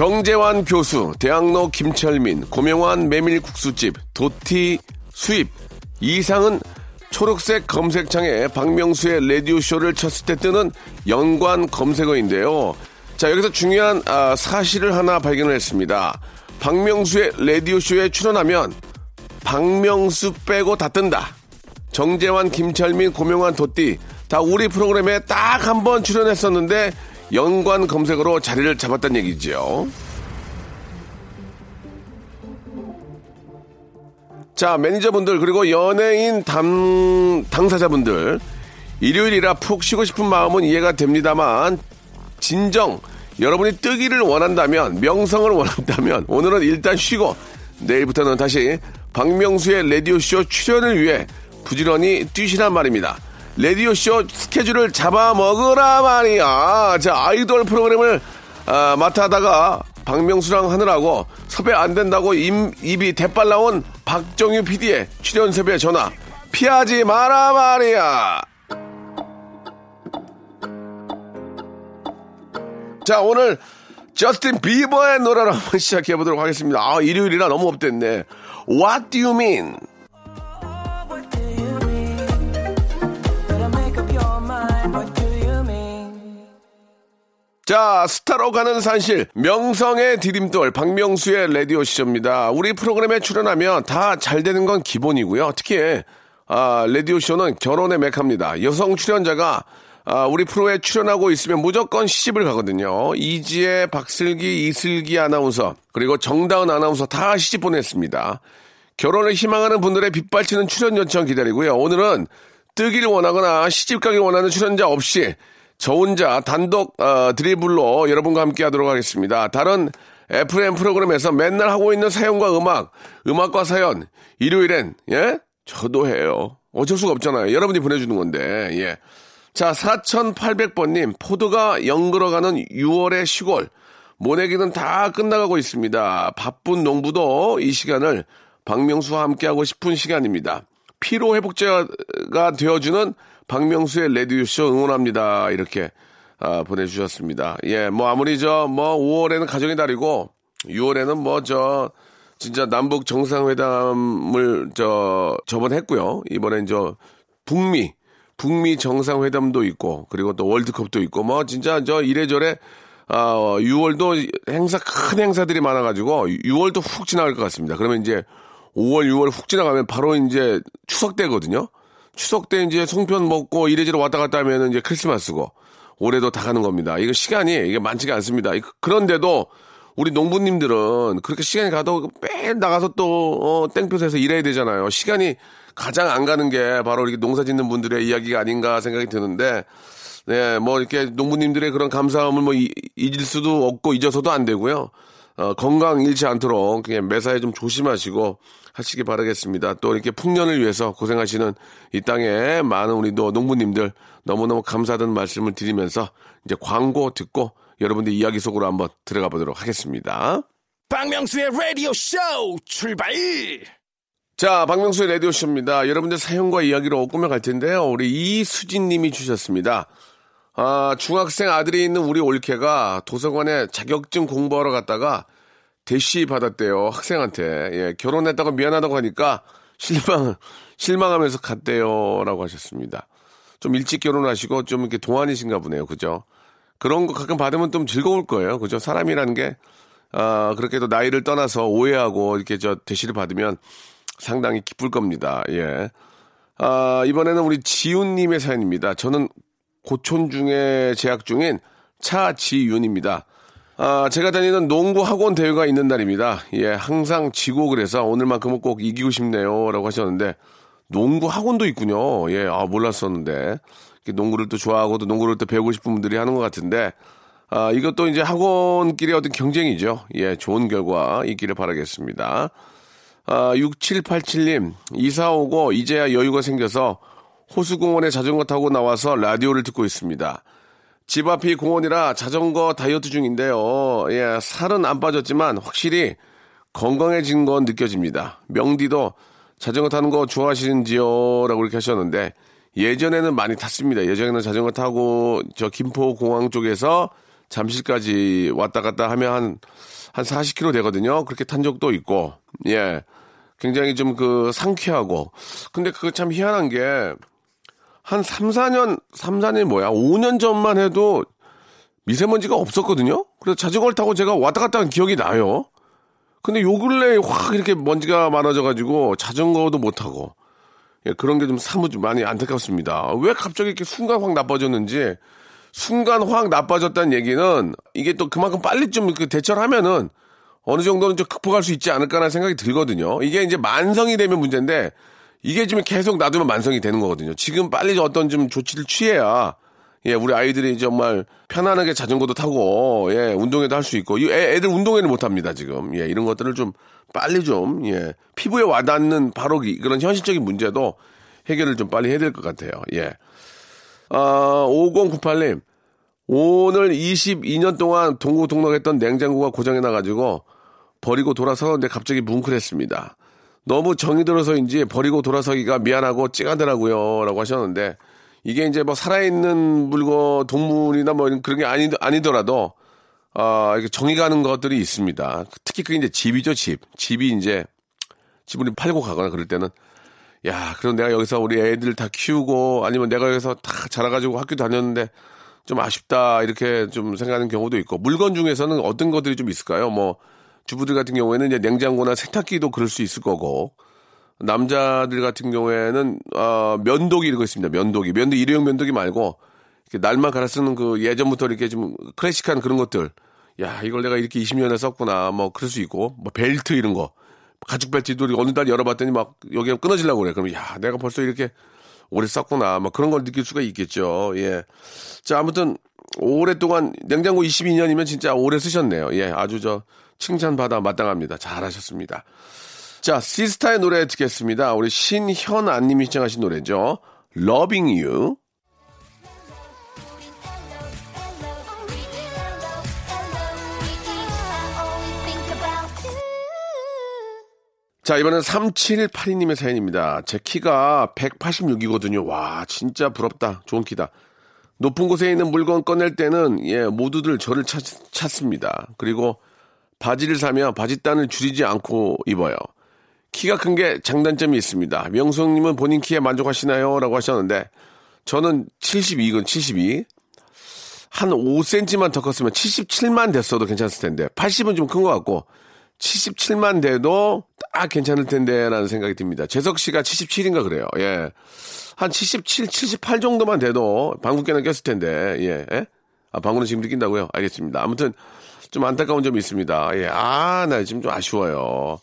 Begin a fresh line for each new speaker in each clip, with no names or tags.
정재환 교수, 대학로 김철민, 고명환 메밀국수집, 도티 수입, 이상은 초록색 검색창에 박명수의 라디오쇼를 쳤을 때 뜨는 연관 검색어인데요. 자, 여기서 중요한 아, 사실을 하나 발견을 했습니다. 박명수의 라디오쇼에 출연하면 박명수 빼고 다 뜬다. 정재환, 김철민, 고명환, 도띠 다 우리 프로그램에 딱 한 번 출연했었는데 연관 검색어로 자리를 잡았다는 얘기죠. 자, 매니저분들, 그리고 연예인 당, 당사자분들, 일요일이라 푹 쉬고 싶은 마음은 이해가 됩니다만, 진정, 여러분이 뜨기를 원한다면, 명성을 원한다면, 오늘은 일단 쉬고, 내일부터는 다시 박명수의 라디오쇼 출연을 위해 부지런히 뛰시란 말입니다. 라디오쇼 스케줄을 잡아먹으라 말이야. 자, 아이돌 프로그램을 아, 맡아다가 박명수랑 하느라고 섭외 안 된다고 입, 입이 대빨 나온 박정유 PD의 출연 섭외 전화 피하지 마라 말이야. 자, 오늘 저스틴 비버의 노래로 한번 시작해 보도록 하겠습니다. 아, 일요일이라 너무 업됐네. What do you mean? 자, 스타로 가는 산실, 명성의 디딤돌, 박명수의 라디오 쇼입니다. 우리 프로그램에 출연하면 다 잘 되는 건 기본이고요. 특히, 아, 라디오 쇼는 결혼의 메카입니다. 여성 출연자가 아, 우리 프로에 출연하고 있으면 무조건 시집을 가거든요. 이지혜, 박슬기, 이슬기 아나운서, 그리고 정다은 아나운서 다 시집 보냈습니다. 결혼을 희망하는 분들의 빗발치는 출연 요청 기다리고요. 오늘은 뜨기를 원하거나 시집 가길 원하는 출연자 없이 저 혼자 단독 어, 드리블로 여러분과 함께 하도록 하겠습니다. 다른 FM 프로그램에서 맨날 하고 있는 사연과 음악, 음악과 사연, 일요일엔, 예? 저도 해요. 어쩔 수가 없잖아요. 여러분이 보내주는 건데, 예. 자, 4800번님, 포드가 영걸어가는 6월의 시골. 모내기는 다 끝나가고 있습니다. 바쁜 농부도 이 시간을 박명수와 함께하고 싶은 시간입니다. 피로 회복제가 되어주는 박명수의 레디오쇼 응원합니다. 이렇게 아, 보내주셨습니다. 예, 뭐 아무리 저 뭐 5월에는 가정의 달이고 6월에는 뭐 저 진짜 남북 정상회담을 저 저번 했고요. 이번엔 저 북미 북미 정상회담도 있고 그리고 또 월드컵도 있고 뭐 진짜 저 이래저래 아, 6월도 행사 큰 행사들이 많아가지고 6월도 훅 지나갈 것 같습니다. 그러면 이제 5월, 6월 훅 지나가면 바로 이제 추석 때거든요. 추석 때 이제 송편 먹고 이래저래 왔다 갔다 하면은 이제 크리스마스고 올해도 다 가는 겁니다. 이거 시간이 이게 많지가 않습니다. 이- 그런데도 우리 농부님들은 그렇게 시간이 가도 매일 나가서 또 어, 땡볕에서 일해야 되잖아요. 시간이 가장 안 가는 게 바로 이렇게 농사 짓는 분들의 이야기가 아닌가 생각이 드는데 네, 뭐 이렇게 농부님들의 그런 감사함을 뭐 이- 잊을 수도 없고 잊어서도 안 되고요. 어, 건강 잃지 않도록 그냥 매사에 좀 조심하시고 하시기 바라겠습니다. 또 이렇게 풍년을 위해서 고생하시는 이 땅에 많은 우리 또 농부님들 너무너무 감사하다는 말씀을 드리면서 이제 광고 듣고 여러분들 이야기 속으로 한번 들어가 보도록 하겠습니다.
박명수의 라디오 쇼 출발!
자, 박명수의 라디오 쇼입니다. 여러분들 사연과 이야기로 꾸며갈 텐데요. 우리 이수진 님이 주셨습니다. 아, 중학생 아들이 있는 우리 올케가 도서관에 자격증 공부하러 갔다가 대시 받았대요. 학생한테. 예, 결혼했다고 미안하다고 하니까 실망, 실망하면서 갔대요. 라고 하셨습니다. 좀 일찍 결혼하시고 좀 이렇게 동안이신가 보네요. 그죠? 그런 거 가끔 받으면 좀 즐거울 거예요. 그죠? 사람이라는 게, 아, 그렇게 또 나이를 떠나서 오해하고 이렇게 저 대시를 받으면 상당히 기쁠 겁니다. 예. 아, 이번에는 우리 지훈님의 사연입니다. 저는 고촌 중에 재학 중인 차지윤입니다. 아, 제가 다니는 농구 학원 대회가 있는 날입니다. 예, 항상 지고 그래서 오늘만큼은 꼭 이기고 싶네요. 라고 하셨는데, 농구 학원도 있군요. 예, 아, 몰랐었는데. 농구를 또 좋아하고 또 농구를 또 배우고 싶은 분들이 하는 것 같은데, 아, 이것도 이제 학원끼리 어떤 경쟁이죠. 예, 좋은 결과 있기를 바라겠습니다. 아, 6787님, 이사 오고 이제야 여유가 생겨서 호수공원에 자전거 타고 나와서 라디오를 듣고 있습니다. 집 앞이 공원이라 자전거 다이어트 중인데요. 예, 살은 안 빠졌지만 확실히 건강해진 건 느껴집니다. 명디도 자전거 타는 거 좋아하시는지요? 라고 이렇게 하셨는데 예전에는 많이 탔습니다. 예전에는 자전거 타고 저 김포 공항 쪽에서 잠실까지 왔다 갔다 하면 한, 한 40km 되거든요. 그렇게 탄 적도 있고, 예. 굉장히 좀 그 상쾌하고. 근데 그거 참 희한한 게 한 3, 4년, 3, 4년이 뭐야? 5년 전만 해도 미세먼지가 없었거든요? 그래서 자전거를 타고 제가 왔다 갔다 한 기억이 나요. 근데 요 근래에 확 이렇게 먼지가 많아져가지고 자전거도 못하고. 예, 그런 게 좀 사뭇 많이 안타깝습니다. 왜 갑자기 이렇게 순간 확 나빠졌는지, 순간 확 나빠졌다는 얘기는 이게 또 그만큼 빨리 좀그 대처를 하면은 어느 정도는 좀 극복할 수 있지 않을까라는 생각이 들거든요. 이게 이제 만성이 되면 문제인데 이게 지금 계속 놔두면 만성이 되는 거거든요. 지금 빨리 어떤 좀 조치를 취해야 예, 우리 아이들이 정말 편안하게 자전거도 타고, 예, 운동회도 할 수 있고, 이 애, 애들 운동회를 못 합니다, 지금. 예, 이런 것들을 좀 빨리 좀, 예, 피부에 와닿는 바로 이- 그런 현실적인 문제도 해결을 좀 빨리 해야 될 것 같아요. 예. 아, 5098님. 오늘 22년 동안 동고동락했던 냉장고가 고장이 나가지고 버리고 돌아서는데 갑자기 뭉클했습니다. 너무 정이 들어서인지 버리고 돌아서기가 미안하고 찡하더라고요. 라고 하셨는데 이게 이제 뭐 살아있는 물건, 동물이나 뭐 그런 게 아니, 아니더라도 아, 이게 정이 가는 것들이 있습니다. 특히 그게 이제 집이죠, 집. 집이 이제 집을 팔고 가거나 그럴 때는 야, 그럼 내가 여기서 우리 애들 다 키우고 아니면 내가 여기서 다 자라가지고 학교 다녔는데 좀 아쉽다 이렇게 좀 생각하는 경우도 있고 물건 중에서는 어떤 것들이 좀 있을까요? 뭐 주부들 같은 경우에는 이제 냉장고나 세탁기도 그럴 수 있을 거고 남자들 같은 경우에는 어, 면도기 이런 거 있습니다. 면도기, 면도 일회용 면도기 말고 날만 갈아 쓰는 그 예전부터 이렇게 좀 클래식한 그런 것들. 야 이걸 내가 이렇게 20년을 썼구나. 뭐 그럴 수 있고 뭐 벨트 이런 거 가죽 벨트도 어느 날 열어봤더니 막 여기가 끊어지려고 그래. 그럼 야 내가 벌써 이렇게 오래 썼구나. 뭐 그런 걸 느낄 수가 있겠죠. 예. 자 아무튼 오랫동안 냉장고 22년이면 진짜 오래 쓰셨네요. 예, 아주 저 칭찬받아 마땅합니다. 잘하셨습니다. 자, 시스타의 노래 듣겠습니다. 우리 신현아님이 시청하신 노래죠. Loving You. 자, 이번엔 3782님의 사연입니다. 제 키가 186이거든요. 와, 진짜 부럽다. 좋은 키다. 높은 곳에 있는 물건 꺼낼 때는, 예, 모두들 저를 찾, 찾습니다. 그리고 바지를 사면 바지단을 줄이지 않고 입어요. 키가 큰 게 장단점이 있습니다. 명수님은 본인 키에 만족하시나요? 라고 하셨는데, 저는 72건 72. 한 5cm만 더 컸으면 77만 됐어도 괜찮을 텐데, 80은 좀 큰 것 같고, 77만 돼도 딱 괜찮을 텐데라는 생각이 듭니다. 재석 씨가 77인가 그래요. 예. 한 77, 78 정도만 돼도 방귀깨나 꼈을 텐데, 예. 예? 아, 방구는 지금 느낀다고요? 알겠습니다. 아무튼 좀 안타까운 점이 있습니다. 예. 아, 나 지금 좀 아쉬워요.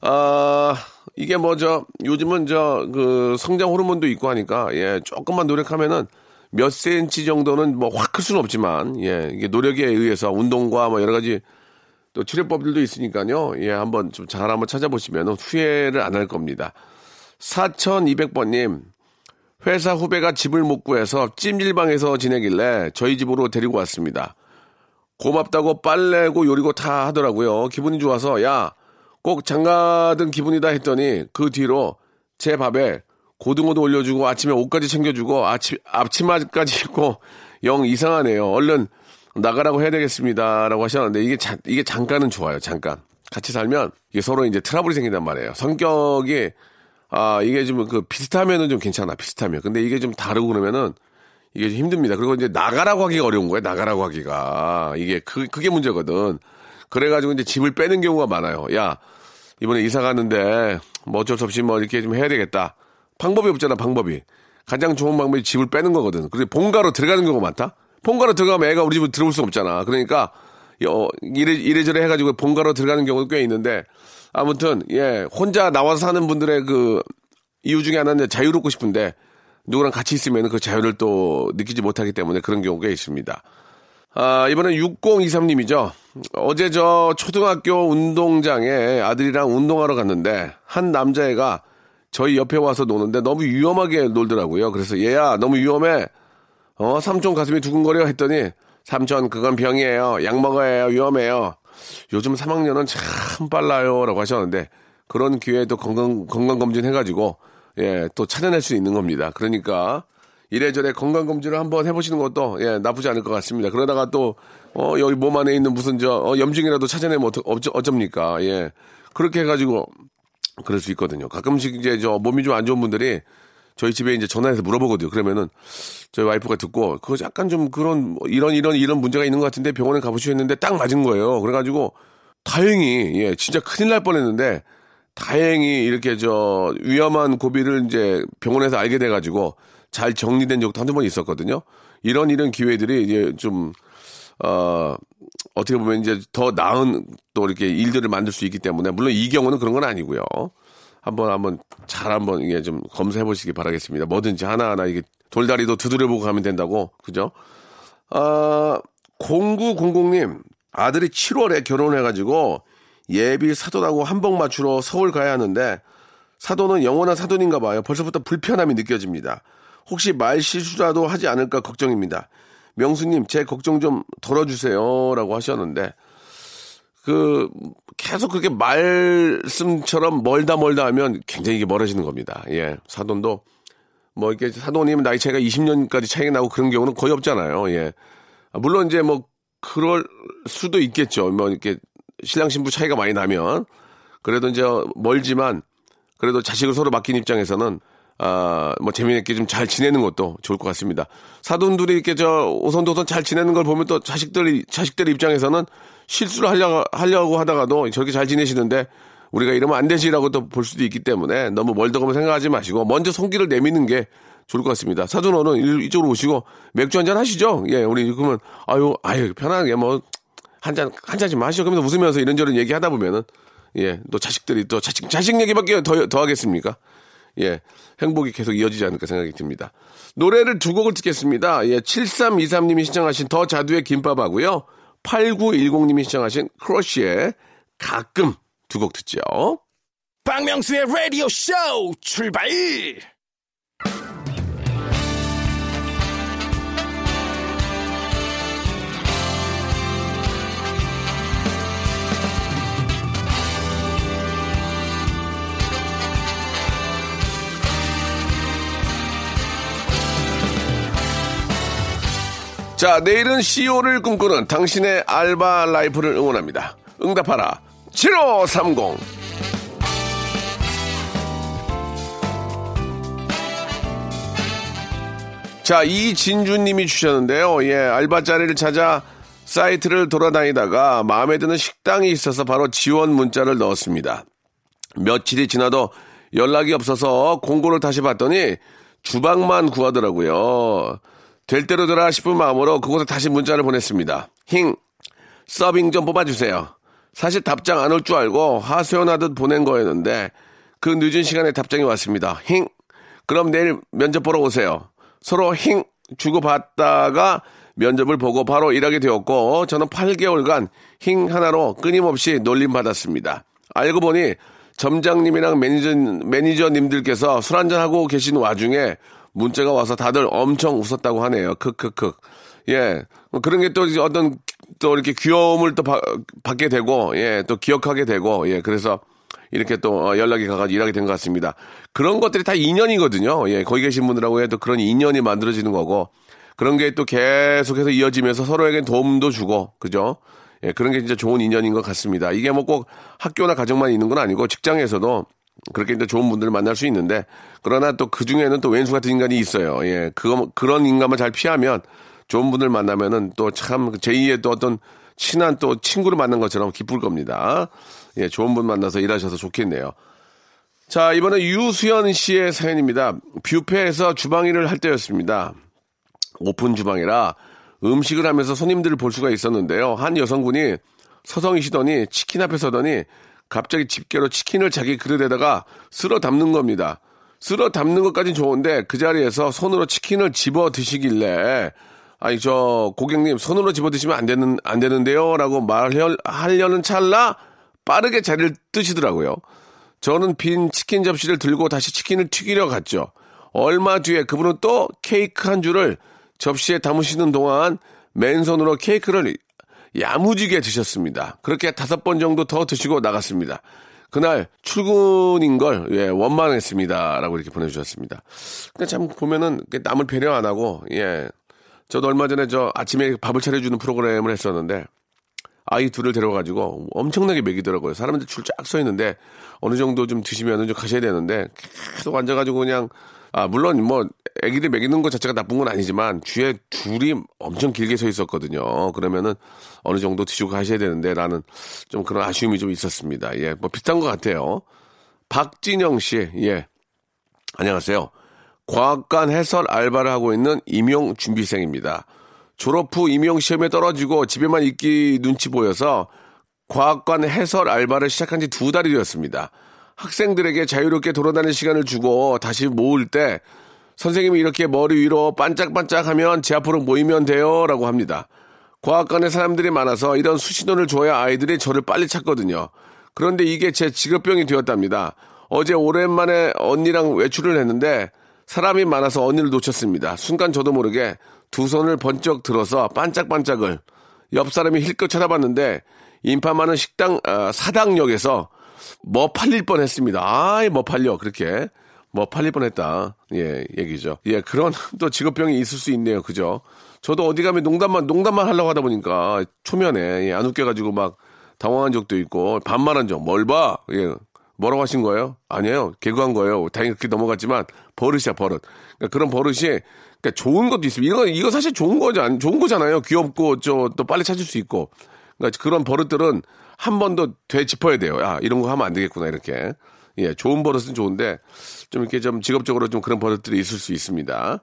아, 이게 뭐, 저, 요즘은 저, 그, 성장 호르몬도 있고 하니까, 예, 조금만 노력하면은 몇 센치 정도는 뭐 확 클 수는 없지만, 예, 이게 노력에 의해서 운동과 뭐 여러 가지 또 치료법들도 있으니까요. 예, 한번 좀 잘 한번 찾아보시면 후회를 안 할 겁니다. 4200번님, 회사 후배가 집을 못 구해서 찜질방에서 지내길래 저희 집으로 데리고 왔습니다. 고맙다고 빨래고 요리고 다 하더라고요. 기분이 좋아서 야, 꼭 장가든 기분이다 했더니 그 뒤로 제 밥에 고등어도 올려주고 아침에 옷까지 챙겨주고 아침, 앞치마까지 입고 영 이상하네요. 얼른 나가라고 해야 되겠습니다라고 하셨는데 이게 자- 이게 잠깐은 좋아요. 잠깐 같이 살면 이게 서로 이제 트러블이 생긴단 말이에요. 성격이 아 이게 좀 그 비슷하면은 좀 괜찮아 비슷하면 근데 이게 좀 다르고 그러면은 이게 좀 힘듭니다. 그리고 이제 나가라고 하기가 어려운 거예요. 나가라고 하기가 이게 그 그게 문제거든. 그래가지고 이제 집을 빼는 경우가 많아요. 야 이번에 이사 가는데 뭐 어쩔 수 없이 뭐 이렇게 좀 해야 되겠다. 방법이 없잖아 방법이. 가장 좋은 방법이 집을 빼는 거거든. 그리고 본가로 들어가는 경우가 많다. 본가로 들어가면 애가 우리 집을 들어올 수 없잖아. 그러니까 어, 이래, 이래저래 해가지고 본가로 들어가는 경우도 꽤 있는데 아무튼 예 혼자 나와서 사는 분들의 그 이유 중에 하나는 자유롭고 싶은데 누구랑 같이 있으면 그 자유를 또 느끼지 못하기 때문에 그런 경우가 있습니다. 아, 이번엔 6023님이죠. 어제 저 초등학교 운동장에 아들이랑 운동하러 갔는데 한 남자애가 저희 옆에 와서 노는데 너무 위험하게 놀더라고요. 그래서 얘야 너무 위험해. 어 삼촌 가슴이 두근거려 했더니 삼촌 그건 병이에요. 약 먹어야 해요. 위험해요. 요즘 3학년은 참 빨라요라고 하셨는데 그런 기회에 또 건강 건강 검진 해가지고 예 또 찾아낼 수 있는 겁니다. 그러니까 이래저래 건강 검진을 한번 해보시는 것도 예 나쁘지 않을 것 같습니다. 그러다가 또 어, 여기 몸 안에 있는 무슨 저 어, 염증이라도 찾아내면 어쩌, 어쩝니까? 예 그렇게 해가지고 그럴 수 있거든요. 가끔씩 이제 저 몸이 좀 안 좋은 분들이 저희 집에 이제 전화해서 물어보거든요. 그러면은 저희 와이프가 듣고 그거 약간 좀 그런 뭐 이런 이런 이런 문제가 있는 것 같은데 병원에 가보시고 했는데 딱 맞은 거예요. 그래가지고 다행히 예 진짜 큰일 날 뻔했는데 다행히 이렇게 저 위험한 고비를 이제 병원에서 알게 돼가지고 잘 정리된 적도 한두 번 있었거든요. 이런 이런 기회들이 이제 좀 어, 어떻게 보면 이제 더 나은 또 이렇게 일들을 만들 수 있기 때문에 물론 이 경우는 그런 건 아니고요. 한번 한번 잘 한번 이게 좀 검사해 보시기 바라겠습니다. 뭐든지 하나하나 이게 돌다리도 두드려보고 가면 된다고 그죠? 아 0900님 아들이 7월에 결혼해가지고 예비 사돈하고 한복 맞추러 서울 가야 하는데 사돈은 영원한 사돈인가 봐요. 벌써부터 불편함이 느껴집니다. 혹시 말 실수라도 하지 않을까 걱정입니다. 명수님 제 걱정 좀 덜어주세요 라고 하셨는데 그 계속 그렇게 말씀처럼 멀다 멀다 하면 굉장히 이게 멀어지는 겁니다. 예, 사돈도 뭐 이렇게 사돈이면 나이 차이가 20년까지 차이가 나고 그런 경우는 거의 없잖아요. 예, 아, 물론 이제 뭐 그럴 수도 있겠죠. 뭐 이렇게 신랑 신부 차이가 많이 나면 그래도 이제 멀지만 그래도 자식을 서로 맡긴 입장에서는 아, 뭐 재미있게 좀 잘 지내는 것도 좋을 것 같습니다. 사돈들이 이렇게 저 오선도선 잘 지내는 걸 보면 또 자식들 자식들 입장에서는 실수를 하려고 하려고 하다가도 저렇게 잘 지내시는데 우리가 이러면 안 되지라고 또 볼 수도 있기 때문에 너무 멀다고 생각하지 마시고 먼저 손길을 내미는 게 좋을 것 같습니다. 사돈어는 이쪽으로 오시고 맥주 한잔 하시죠. 예, 우리 그러면 아유 아유 편하게 뭐 한 잔 한 잔씩 마시죠. 그러면서 웃으면서 이런저런 얘기하다 보면은 예, 또 자식들이 또 자식 자식 얘기밖에 더 더 하겠습니까? 예, 행복이 계속 이어지지 않을까 생각이 듭니다. 노래를 두 곡을 듣겠습니다. 예, 7323님이 신청하신 더 자두의 김밥하고요. 8910님이 신청하신 크러쉬의 가끔 두 곡 듣죠.
박명수의 라디오 쇼 출발!
자, 내일은 CEO를 꿈꾸는 당신의 알바 라이프를 응원합니다. 응답하라. 7530. 자, 이진주님이 주셨는데요. 예, 알바 자리를 찾아 사이트를 돌아다니다가 마음에 드는 식당이 있어서 바로 지원 문자를 넣었습니다. 며칠이 지나도 연락이 없어서 공고를 다시 봤더니 주방만 구하더라고요. 될 대로 되라 싶은 마음으로 그곳에 다시 문자를 보냈습니다. 힝, 서빙 좀 뽑아주세요. 사실 답장 안 올 줄 알고 하소연하듯 보낸 거였는데 그 늦은 시간에 답장이 왔습니다. 힝, 그럼 내일 면접 보러 오세요. 서로 힝 주고받다가 면접을 보고 바로 일하게 되었고 저는 8개월간 힝 하나로 끊임없이 놀림 받았습니다. 알고 보니 점장님이랑 매니저, 매니저님들께서 술 한잔하고 계신 와중에 문자가 와서 다들 엄청 웃었다고 하네요. 크크크. 예. 뭐 그런 게 또 어떤 또 이렇게 귀여움을 또 바, 받게 되고, 예, 또 기억하게 되고, 예, 그래서 이렇게 또 어, 연락이 가가지고 일하게 된 것 같습니다. 그런 것들이 다 인연이거든요. 예, 거기 계신 분들하고 해도 그런 인연이 만들어지는 거고, 그런 게 또 계속해서 이어지면서 서로에게 도움도 주고, 그죠? 예, 그런 게 진짜 좋은 인연인 것 같습니다. 이게 뭐 꼭 학교나 가정만 있는 건 아니고 직장에서도 그렇게 이제 좋은 분들을 만날 수 있는데 그러나 또 그 중에는 또 왼수 같은 인간이 있어요. 예, 그거 그런 인간만 잘 피하면 좋은 분들 만나면은 또 참 제2의 또 어떤 친한 또 친구를 만난 것처럼 기쁠 겁니다. 예, 좋은 분 만나서 일하셔서 좋겠네요. 자, 이번에 유수연 씨의 사연입니다. 뷔페에서 주방 일을 할 때였습니다. 오픈 주방이라 음식을 하면서 손님들을 볼 수가 있었는데요. 한 여성분이 서성이시더니 치킨 앞에 서더니 갑자기 집게로 치킨을 자기 그릇에다가 쓸어 담는 겁니다. 쓸어 담는 것까진 좋은데 그 자리에서 손으로 치킨을 집어 드시길래 아니 저 고객님 손으로 집어 드시면 안 되는 안 되는데요라고 말하려는 찰나 빠르게 자리를 뜨시더라고요. 저는 빈 치킨 접시를 들고 다시 치킨을 튀기려 갔죠. 얼마 뒤에 그분은 또 케이크 한 줄을 접시에 담으시는 동안 맨손으로 케이크를 야무지게 드셨습니다. 그렇게 다섯 번 정도 더 드시고 나갔습니다. 그날 출근인 걸 예, 원망했습니다라고 이렇게 보내주셨습니다. 그러니까 참 보면은 남을 배려 안 하고 예 저도 얼마 전에 저 아침에 밥을 차려주는 프로그램을 했었는데 아이 둘을 데려가지고 엄청나게 먹이더라고요. 사람들 줄 쫙 서 있는데 어느 정도 좀 드시면은 좀 가셔야 되는데 계속 앉아가지고 그냥 아 물론 뭐 애기들 먹이는 것 자체가 나쁜 건 아니지만 뒤에 둘이 엄청 길게 서 있었거든요. 그러면은 어느 정도 드시고 가셔야 되는데 나는 좀 그런 아쉬움이 좀 있었습니다. 예, 뭐 비슷한 것 같아요. 박진영 씨, 예, 안녕하세요. 과학관 해설 알바를 하고 있는 임용 준비생입니다. 졸업 후 임용 시험에 떨어지고 집에만 있기 눈치 보여서 과학관 해설 알바를 시작한 지 두 달이 되었습니다. 학생들에게 자유롭게 돌아다니는 시간을 주고 다시 모을 때 선생님이 이렇게 머리 위로 반짝반짝 하면 제 앞으로 모이면 돼요 라고 합니다. 과학관에 사람들이 많아서 이런 수신호를 줘야 아이들이 저를 빨리 찾거든요. 그런데 이게 제 직업병이 되었답니다. 어제 오랜만에 언니랑 외출을 했는데 사람이 많아서 언니를 놓쳤습니다. 순간 저도 모르게 두 손을 번쩍 들어서 반짝반짝을 옆 사람이 힐끗 쳐다봤는데 인파 많은 식당 아, 사당역에서 뭐 팔릴 뻔 했습니다. 아이 뭐 팔려 그렇게 뭐 팔릴 뻔 했다. 예 얘기죠. 예 그런 또 직업병이 있을 수 있네요. 그죠? 저도 어디 가면 농담만 농담만 하려고 하다 보니까 초면에 예, 안 웃겨가지고 막 당황한 적도 있고 반말한 적. 뭘 봐? 예 뭐라고 하신 거예요? 아니에요. 개그한 거예요. 다행히 그렇게 넘어갔지만 버릇이야 버릇. 그러니까 그런 버릇이 그러니까 좋은 것도 있습니다. 이거 이거 사실 좋은 거죠. 안 좋은 거잖아요. 귀엽고 저 또 빨리 찾을 수 있고. 그러니까 그런 버릇들은 한 번 더 되짚어야 돼요. 야 이런 거 하면 안 되겠구나 이렇게. 예, 좋은 버릇은 좋은데 좀 이렇게 좀 직업적으로 좀 그런 버릇들이 있을 수 있습니다.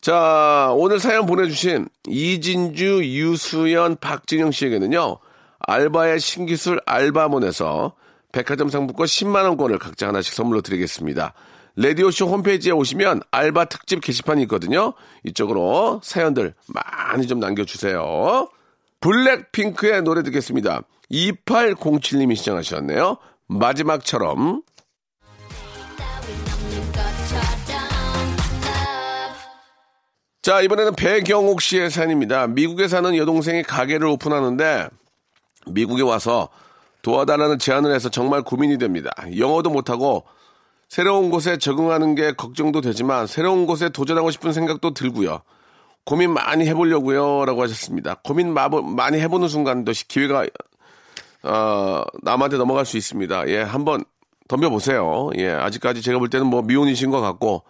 자, 오늘 사연 보내주신 이진주, 유수연, 박진영 씨에게는요, 알바의 신기술 알바몬에서 백화점 상품권 10만원권을 각자 하나씩 선물로 드리겠습니다. 레디오쇼 홈페이지에 오시면 알바 특집 게시판이 있거든요. 이쪽으로 사연들 많이 좀 남겨주세요. 블랙핑크의 노래 듣겠습니다. 2807님이 시청하셨네요. 마지막처럼. 자, 이번에는 배경옥 씨의 사연입니다. 미국에 사는 여동생이 가게를 오픈하는데 미국에 와서 도와달라는 제안을 해서 정말 고민이 됩니다. 영어도 못하고 새로운 곳에 적응하는 게 걱정도 되지만 새로운 곳에 도전하고 싶은 생각도 들고요. 고민 많이 해보려고요. 라고 하셨습니다. 고민 많이 해보는 순간 또 기회가, 어, 남한테 넘어갈 수 있습니다. 예, 한번 덤벼보세요. 예, 아직까지 제가 볼 때는 뭐 미혼이신 것 같고,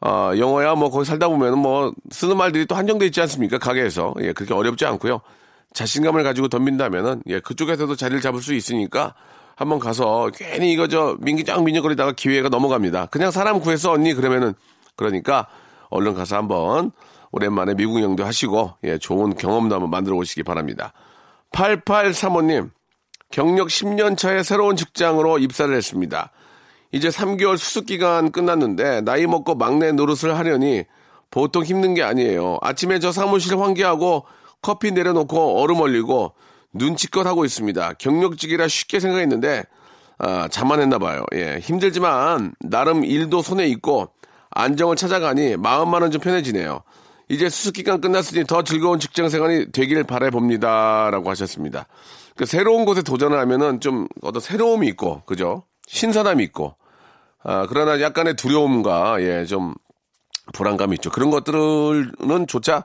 어, 영어야 뭐 거기 살다 보면 뭐 쓰는 말들이 또 한정돼 있지 않습니까? 가게에서. 예, 그렇게 어렵지 않고요. 자신감을 가지고 덤빈다면은, 예, 그쪽에서도 자리를 잡을 수 있으니까 한번 가서 괜히 이거 저 민기짱 민혁거리다가 기회가 넘어갑니다. 그냥 사람 구해서 언니 그러면은 그러니까 얼른 가서 한번 오랜만에 미국 영도 하시고 예, 좋은 경험도 한번 만들어 오시기 바랍니다. 8835님 경력 10년 차에 새로운 직장으로 입사를 했습니다. 이제 3개월 수습 기간 끝났는데 나이 먹고 막내 노릇을 하려니 보통 힘든 게 아니에요. 아침에 저 사무실 환기하고 커피 내려놓고 얼음 얼리고 눈치껏 하고 있습니다. 경력직이라 쉽게 생각했는데 아, 자만했나 봐요. 예, 힘들지만 나름 일도 손에 있고 안정을 찾아가니 마음만은 좀 편해지네요. 이제 수습 기간 끝났으니 더 즐거운 직장 생활이 되길 바래 봅니다라고 하셨습니다. 그 새로운 곳에 도전을 하면은 좀 어떤 새로움이 있고 그죠? 신선함이 있고. 아, 그러나 약간의 두려움과 예, 좀 불안감이 있죠. 그런 것들은 조차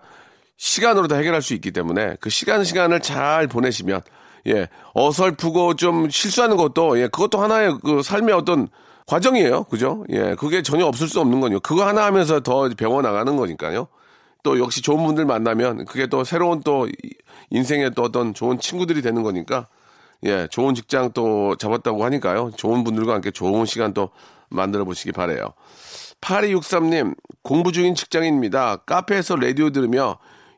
시간으로 다 해결할 수 있기 때문에 그 시간 시간을 잘 보내시면 예 어설프고 좀 실수하는 것도 예 그것도 하나의 그 삶의 어떤 과정이에요. 그죠? 예 그게 전혀 없을 수 없는 거요. 그거 하나 하면서 더 배워 나가는 거니까요. 또 역시 좋은 분들 만나면 그게 또 새로운 또 인생의 또 어떤 좋은 친구들이 되는 거니까 예 좋은 직장 또 잡았다고 하니까요 좋은 분들과 함께 좋은 시간 또 만들어 보시기 바래요 8263님 공부 중인 직장인입니다 카페에서 라디오 들으며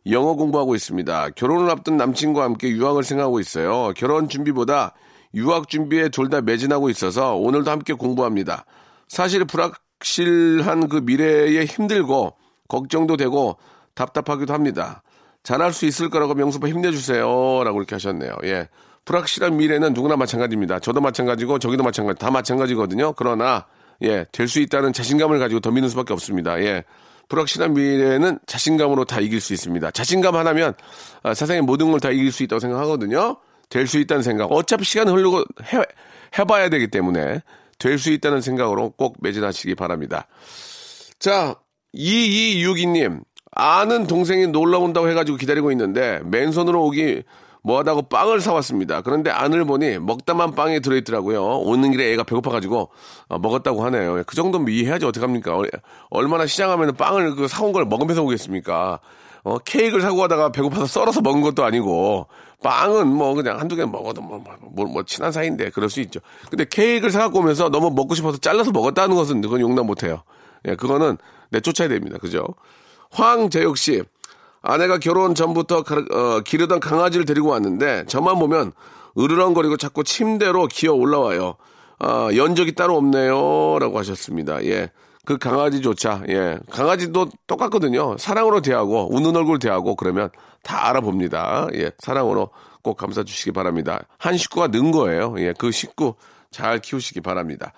영어 공부하고 있습니다. 결혼을 앞둔 남친과 함께 유학을 생각하고 있어요. 결혼 준비보다 유학 준비에 둘 다 매진하고 있어서 오늘도 함께 공부합니다. 사실 불확실한 그 미래에 힘들고 걱정도 되고 답답하기도 합니다. 잘할 수 있을 거라고 명수빠 힘내주세요. 라고 이렇게 하셨네요. 예. 불확실한 미래는 누구나 마찬가지입니다. 저도 마찬가지고 저기도 마찬가지, 다 마찬가지거든요. 그러나, 예, 될 수 있다는 자신감을 가지고 더 믿는 수밖에 없습니다. 예. 불확실한 미래는 자신감으로 다 이길 수 있습니다. 자신감 하나면 아, 세상의 모든 걸 다 이길 수 있다고 생각하거든요. 될 수 있다는 생각. 어차피 시간 흐르고 해, 해봐야 되기 때문에 될 수 있다는 생각으로 꼭 매진하시기 바랍니다. 자, 2262님. 아는 동생이 놀러 온다고 해가지고 기다리고 있는데 맨손으로 오기 뭐하다고 빵을 사왔습니다. 그런데 안을 보니 먹다만 빵이 들어있더라고요. 오는 길에 애가 배고파가지고 어, 먹었다고 하네요. 그 정도면 이해하지 어떡합니까? 얼- 얼마나 시장하면 빵을 그 사온 걸 먹으면서 오겠습니까? 어, 케이크를 사고 가다가 배고파서 썰어서 먹은 것도 아니고 빵은 뭐 그냥 한두 개 먹어도 뭐, 뭐, 뭐, 뭐 친한 사이인데 그럴 수 있죠. 근데 케이크를 사갖고 오면서 너무 먹고 싶어서 잘라서 먹었다는 것은 그건 용납 못해요. 예, 그거는 내쫓아야 됩니다. 그죠? 황재욱 씨. 아내가 결혼 전부터 어, 기르던 강아지를 데리고 왔는데 저만 보면 으르렁거리고 자꾸 침대로 기어 올라와요. 아, 연적이 따로 없네요. 라고 하셨습니다. 예. 그 강아지조차, 예. 강아지도 똑같거든요. 사랑으로 대하고, 웃는 얼굴 대하고, 그러면 다 알아봅니다. 예. 사랑으로 꼭 감싸 주시기 바랍니다. 한 식구가 는 거예요. 예. 그 식구 잘 키우시기 바랍니다.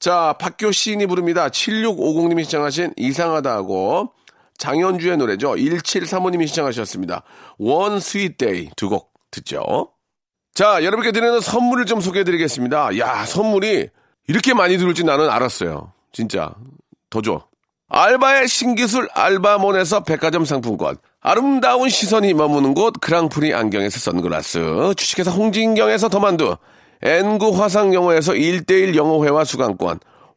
자, 박교 시인이 부릅니다. 7650님이 시청하신 이상하다 하고, 장현주의 노래죠. 1735님이 시청하셨습니다. One Sweet Day 두곡 듣죠. 자, 여러분께 드리는 선물을 좀 소개해 드리겠습니다. 야, 선물이 이렇게 많이 들을 줄 나는 알았어요. 진짜. 더 줘. 알바의 신기술 알바몬에서 백화점 상품권. 아름다운 시선이 머무는 곳 그랑프리 안경에서 선글라스. 주식회사 홍진경에서 더만두. 엔구 화상영어에서 1대1 영어회화 수강권.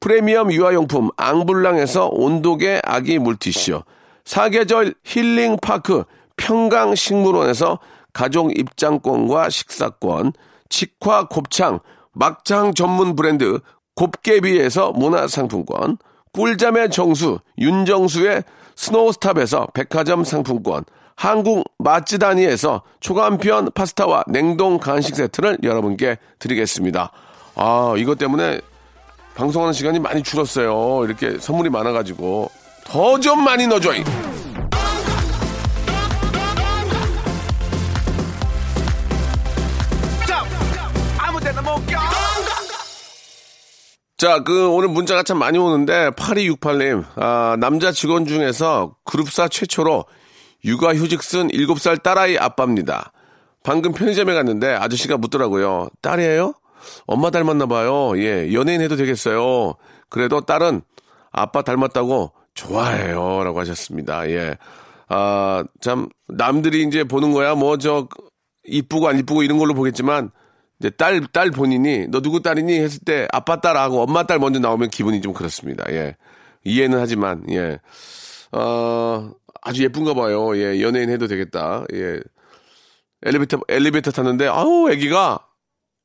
프리미엄 유아용품 앙블랑에서 온도계 아기 물티슈, 사계절 힐링파크 평강식물원에서 가족 입장권과 식사권, 직화 곱창 막창 전문 브랜드 곱개비에서 문화상품권, 꿀잠의 정수 윤정수의 스노어스탑에서 백화점 상품권, 한국 맛지다니에서 초간편 파스타와 냉동 간식 세트를 여러분께 드리겠습니다. 아, 이것 때문에 방송하는 시간이 많이 줄었어요. 이렇게 선물이 많아가지고. 더 좀 많이 넣어줘. 자, 그, 오늘 문자가 참 많이 오는데, 8268님, 아, 남자 직원 중에서 그룹사 최초로 육아휴직 쓴 7살 딸아이 아빠입니다. 방금 편의점에 갔는데 아저씨가 묻더라고요. 딸이에요? 엄마 닮았나 봐요. 예, 연예인 해도 되겠어요. 그래도 딸은 아빠 닮았다고 좋아해요. 라고 하셨습니다. 예. 아, 참, 남들이 이제 보는 거야. 뭐, 저, 이쁘고 안 이쁘고 이런 걸로 보겠지만, 이제 딸, 딸 본인이, 너 누구 딸이니? 했을 때, 아빠 딸하고 엄마 딸 먼저 나오면 기분이 좀 그렇습니다. 예. 이해는 하지만, 예. 어, 아주 예쁜가 봐요. 예. 연예인 해도 되겠다. 예. 엘리베이터, 엘리베이터 탔는데, 아우, 애기가,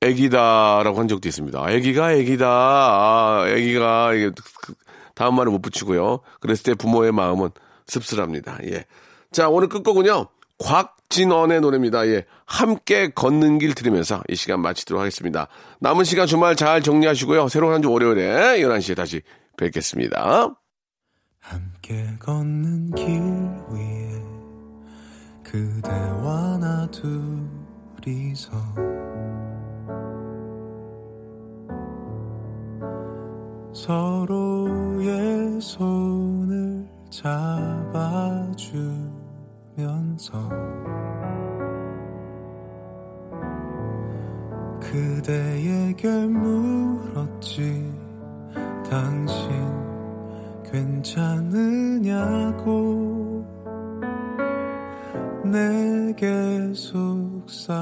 애기다라고 한 적도 있습니다. 애기가, 애기다. 아, 애기가, 이게, 그, 다음 말을 못 붙이고요. 그랬을 때 부모의 마음은 씁쓸합니다. 예. 자, 오늘 끝곡은요. 곽진원의 노래입니다. 예. 함께 걷는 길 들으면서 이 시간 마치도록 하겠습니다. 남은 시간 주말 잘 정리하시고요. 새로운 한 주 월요일에 11시에 다시 뵙겠습니다.
함께 걷는 길 위에 그대와 나 둘이서 서로의 손을 잡아주면서 그대에게 물었지. 당신 괜찮으냐고. 내게 속삭